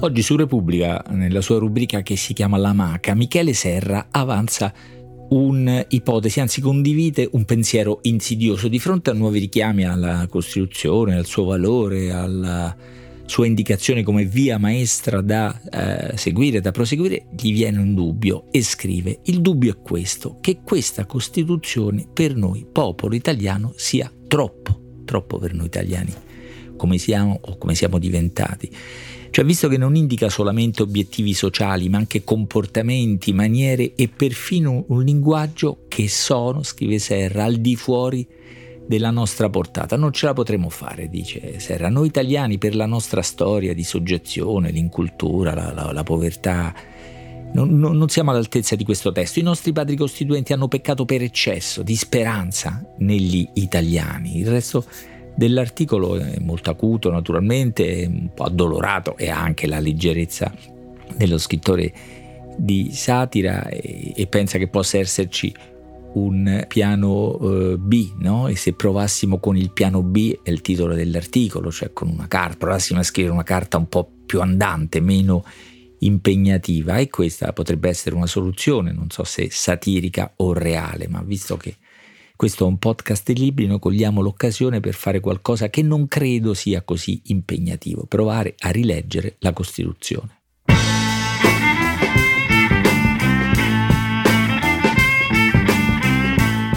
Oggi su Repubblica, nella sua rubrica che si chiama La Maca, Michele Serra avanza un'ipotesi, anzi condivide un pensiero insidioso di fronte a nuovi richiami alla Costituzione, al suo valore, alla sua indicazione come via maestra da eh, seguire, da proseguire, gli viene un dubbio e scrive, il dubbio è questo, che questa Costituzione per noi, popolo italiano, sia troppo, troppo per noi italiani, come siamo o come siamo diventati. Cioè, visto che non indica solamente obiettivi sociali, ma anche comportamenti, maniere e perfino un linguaggio che sono, scrive Serra, al di fuori della nostra portata. Non ce la potremo fare, dice Serra. Noi italiani, per la nostra storia di soggezione, l'incultura, la, la, la povertà, non, non, siamo all'altezza di questo testo. I nostri padri costituenti hanno peccato per eccesso di speranza negli italiani. Il resto dell'articolo è molto acuto naturalmente, un po' addolorato e ha anche la leggerezza dello scrittore di satira e, e pensa che possa esserci un piano uh, B, no? E se provassimo con il piano B è il titolo dell'articolo, cioè con una carta, provassimo a scrivere una carta un po' più andante, meno impegnativa e questa potrebbe essere una soluzione, non so se satirica o reale, ma visto che questo è un podcast di libri, noi cogliamo l'occasione per fare qualcosa che non credo sia così impegnativo, provare a rileggere la Costituzione.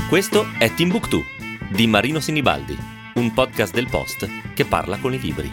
Questo è Timbuktu di Marino Sinibaldi, un podcast del Post che parla con i libri.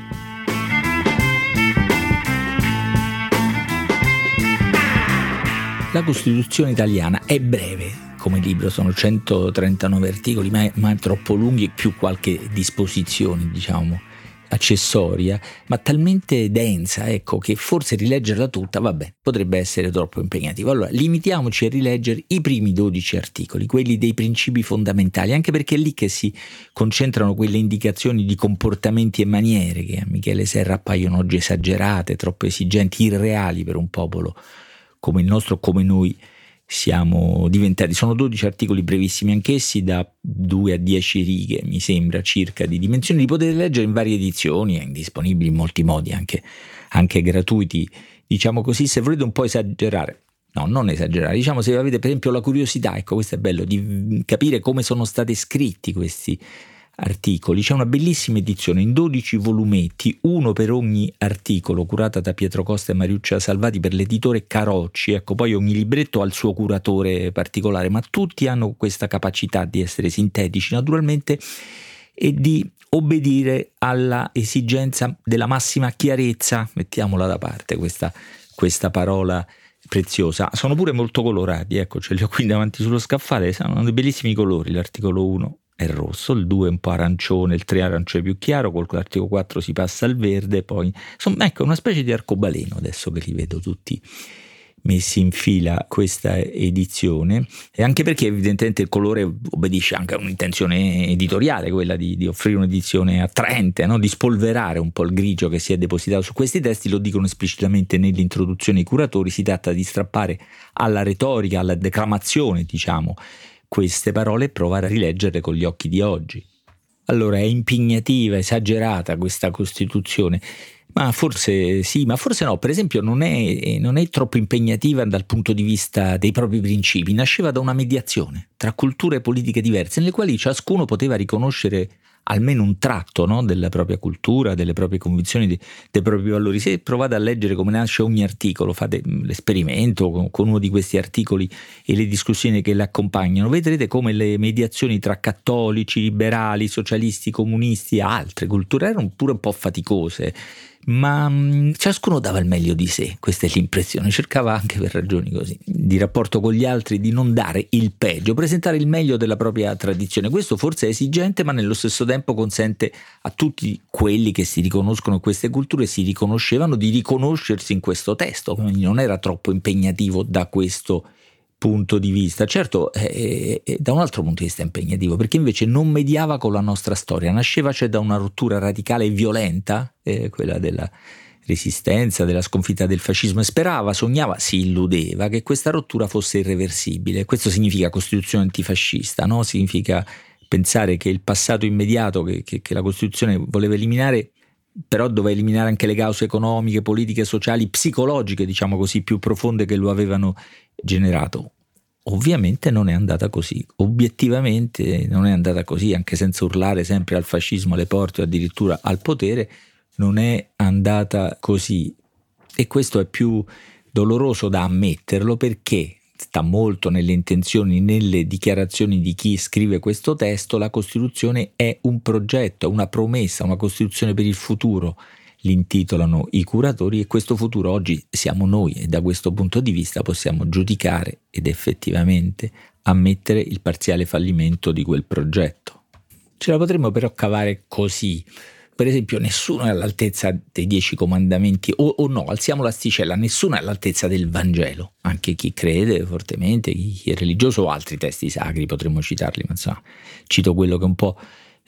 La Costituzione italiana è breve, come libro, sono 139 articoli, ma, ma troppo lunghi più qualche disposizione, diciamo, accessoria, ma talmente densa, ecco, che forse rileggerla tutta, vabbè, potrebbe essere troppo impegnativo. Allora, limitiamoci a rileggere i primi 12 articoli, quelli dei principi fondamentali, anche perché è lì che si concentrano quelle indicazioni di comportamenti e maniere che a Michele Serra appaiono oggi esagerate, troppo esigenti, irreali per un popolo come il nostro, come noi siamo diventati. Sono 12 articoli brevissimi anch'essi, da 2 a 10 righe, mi sembra, circa di dimensioni. Li potete leggere in varie edizioni, è disponibili in molti modi, anche, anche gratuiti, diciamo così, se volete un po' esagerare. No, non esagerare, diciamo se avete per esempio la curiosità, ecco questo è bello, di capire come sono stati scritti questi articoli. C'è una bellissima edizione in 12 volumetti, uno per ogni articolo, curata da Pietro Costa e Mariuccia Salvati per l'editore Carocci. Ecco, poi ogni libretto ha il suo curatore particolare, ma tutti hanno questa capacità di essere sintetici naturalmente e di obbedire alla esigenza della massima chiarezza, mettiamola da parte questa, questa parola preziosa. Sono pure molto colorati, ecco, ce li ho qui davanti sullo scaffale, sono dei bellissimi colori, l'articolo 1 è rosso, il 2 è un po' arancione, il 3 è arancione più chiaro, col l'articolo 4 si passa al verde, poi insomma ecco una specie di arcobaleno adesso che li vedo tutti messi in fila questa edizione e anche perché evidentemente il colore obbedisce anche a un'intenzione editoriale, quella di, di offrire un'edizione attraente, no? di spolverare un po' il grigio che si è depositato su questi testi, lo dicono esplicitamente nell'introduzione i curatori, si tratta di strappare alla retorica, alla declamazione diciamo queste parole e provare a rileggerle con gli occhi di oggi. Allora è impegnativa, esagerata questa Costituzione, ma forse sì, ma forse no. Per esempio non è, non è, troppo impegnativa dal punto di vista dei propri principi, nasceva da una mediazione tra culture politiche diverse, nelle quali ciascuno poteva riconoscere almeno un tratto no? della propria cultura, delle proprie convinzioni, dei, propri valori. Se provate a leggere come nasce ogni articolo, fate l'esperimento con, con, uno di questi articoli e le discussioni che le accompagnano, vedrete come le mediazioni tra cattolici, liberali, socialisti, comunisti e altre culture erano pure un po' faticose ma mm, ciascuno dava il meglio di sé, questa è l'impressione, cercava anche per ragioni così, di rapporto con gli altri, di non dare il peggio, presentare il meglio della propria tradizione. Questo forse è esigente, ma nello stesso tempo consente a tutti quelli che si riconoscono in queste culture, si riconoscevano, di riconoscersi in questo testo, quindi non era troppo impegnativo da questo punto di vista. Certo, eh, eh, da un altro punto di vista impegnativo, perché invece non mediava con la nostra storia, nasceva cioè da una rottura radicale e violenta, eh, quella della resistenza, della sconfitta del fascismo e sperava, sognava, si illudeva che questa rottura fosse irreversibile. Questo significa Costituzione antifascista, no? significa pensare che il passato immediato che, che, che la Costituzione voleva eliminare però doveva eliminare anche le cause economiche, politiche, sociali, psicologiche, diciamo così, più profonde che lo avevano generato. Ovviamente non è andata così, obiettivamente non è andata così, anche senza urlare sempre al fascismo alle porte o addirittura al potere, non è andata così. E questo è più doloroso da ammetterlo perché sta molto nelle intenzioni, nelle dichiarazioni di chi scrive questo testo, la Costituzione è un progetto, una promessa, una Costituzione per il futuro l'intitolano i curatori e questo futuro oggi siamo noi e da questo punto di vista possiamo giudicare ed effettivamente ammettere il parziale fallimento di quel progetto. Ce la potremmo però cavare così. Per esempio, nessuno è all'altezza dei dieci comandamenti, o, o no, alziamo l'asticella, nessuno è all'altezza del Vangelo. Anche chi crede fortemente, chi è religioso o altri testi sacri, potremmo citarli, ma insomma, cito quello che un po'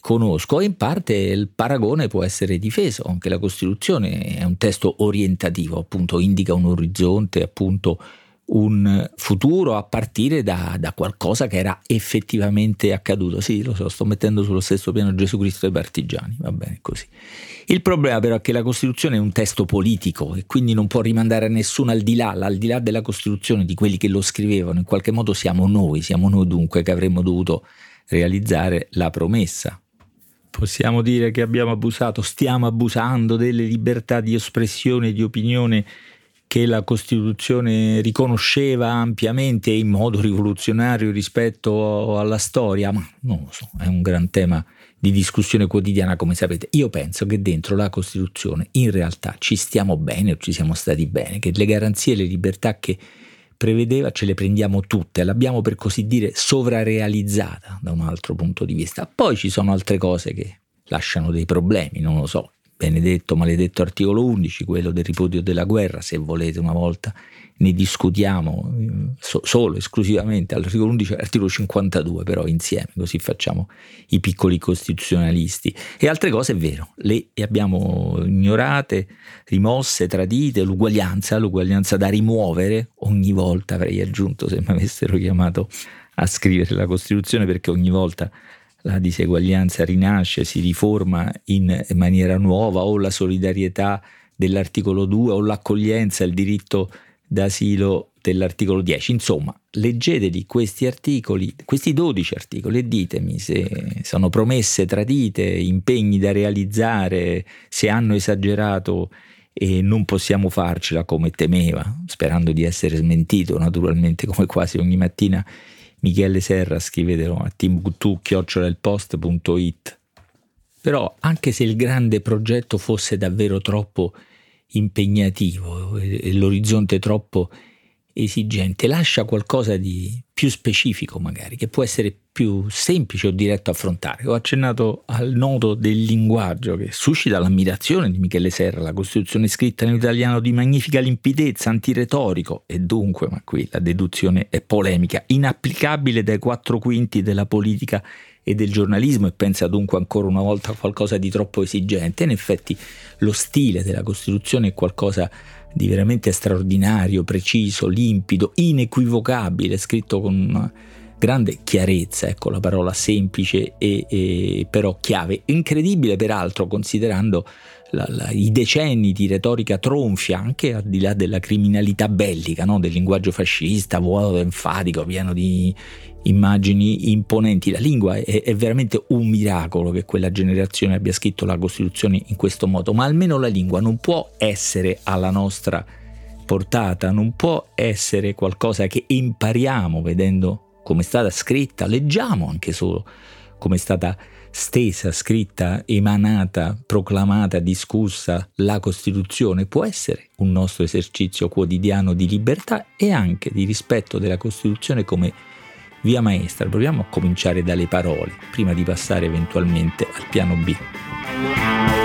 conosco in parte il paragone può essere difeso, anche la Costituzione è un testo orientativo, appunto indica un orizzonte, appunto un futuro a partire da, da, qualcosa che era effettivamente accaduto. Sì, lo so, sto mettendo sullo stesso piano Gesù Cristo e i partigiani, va bene così. Il problema però è che la Costituzione è un testo politico e quindi non può rimandare a nessuno al di là, al di là della Costituzione, di quelli che lo scrivevano, in qualche modo siamo noi, siamo noi dunque che avremmo dovuto realizzare la promessa possiamo dire che abbiamo abusato, stiamo abusando delle libertà di espressione e di opinione che la Costituzione riconosceva ampiamente e in modo rivoluzionario rispetto alla storia, ma non lo so, è un gran tema di discussione quotidiana come sapete. Io penso che dentro la Costituzione in realtà ci stiamo bene o ci siamo stati bene, che le garanzie e le libertà che prevedeva ce le prendiamo tutte, l'abbiamo per così dire sovrarealizzata da un altro punto di vista. Poi ci sono altre cose che lasciano dei problemi, non lo so, benedetto, maledetto articolo 11, quello del ripudio della guerra, se volete una volta ne discutiamo so, solo, esclusivamente, all'articolo 11 e all'articolo 52 però insieme, così facciamo i piccoli costituzionalisti. E altre cose è vero, le abbiamo ignorate, rimosse, tradite, l'uguaglianza, l'uguaglianza da rimuovere, ogni volta avrei aggiunto se mi avessero chiamato a scrivere la Costituzione perché ogni volta la diseguaglianza rinasce, si riforma in maniera nuova o la solidarietà dell'articolo 2 o l'accoglienza, il diritto d'asilo dell'articolo 10. Insomma, leggetevi questi articoli, questi 12 articoli e ditemi se sono promesse tradite, impegni da realizzare, se hanno esagerato e non possiamo farcela come temeva, sperando di essere smentito naturalmente come quasi ogni mattina Michele Serra, scrivetelo a timbuktu-post.it. Però anche se il grande progetto fosse davvero troppo impegnativo e l'orizzonte troppo esigente, lascia qualcosa di più specifico magari, che può essere più semplice o diretto a affrontare. Ho accennato al nodo del linguaggio che suscita l'ammirazione di Michele Serra, la Costituzione scritta in italiano di magnifica limpidezza, antiretorico e dunque, ma qui la deduzione è polemica, inapplicabile dai quattro quinti della politica e del giornalismo e pensa dunque ancora una volta a qualcosa di troppo esigente. In effetti lo stile della Costituzione è qualcosa di veramente straordinario, preciso, limpido, inequivocabile, scritto con una grande chiarezza, ecco la parola semplice e, e però chiave, incredibile peraltro considerando la, la, i decenni di retorica tronfia, anche al di là della criminalità bellica, no? del linguaggio fascista, vuoto, enfatico, pieno di immagini imponenti. La lingua è, è, veramente un miracolo che quella generazione abbia scritto la Costituzione in questo modo, ma almeno la lingua non può essere alla nostra portata, non può essere qualcosa che impariamo vedendo come è stata scritta, leggiamo anche solo come è stata stesa, scritta, emanata, proclamata, discussa la Costituzione può essere un nostro esercizio quotidiano di libertà e anche di rispetto della Costituzione come via maestra. Proviamo a cominciare dalle parole prima di passare eventualmente al piano B.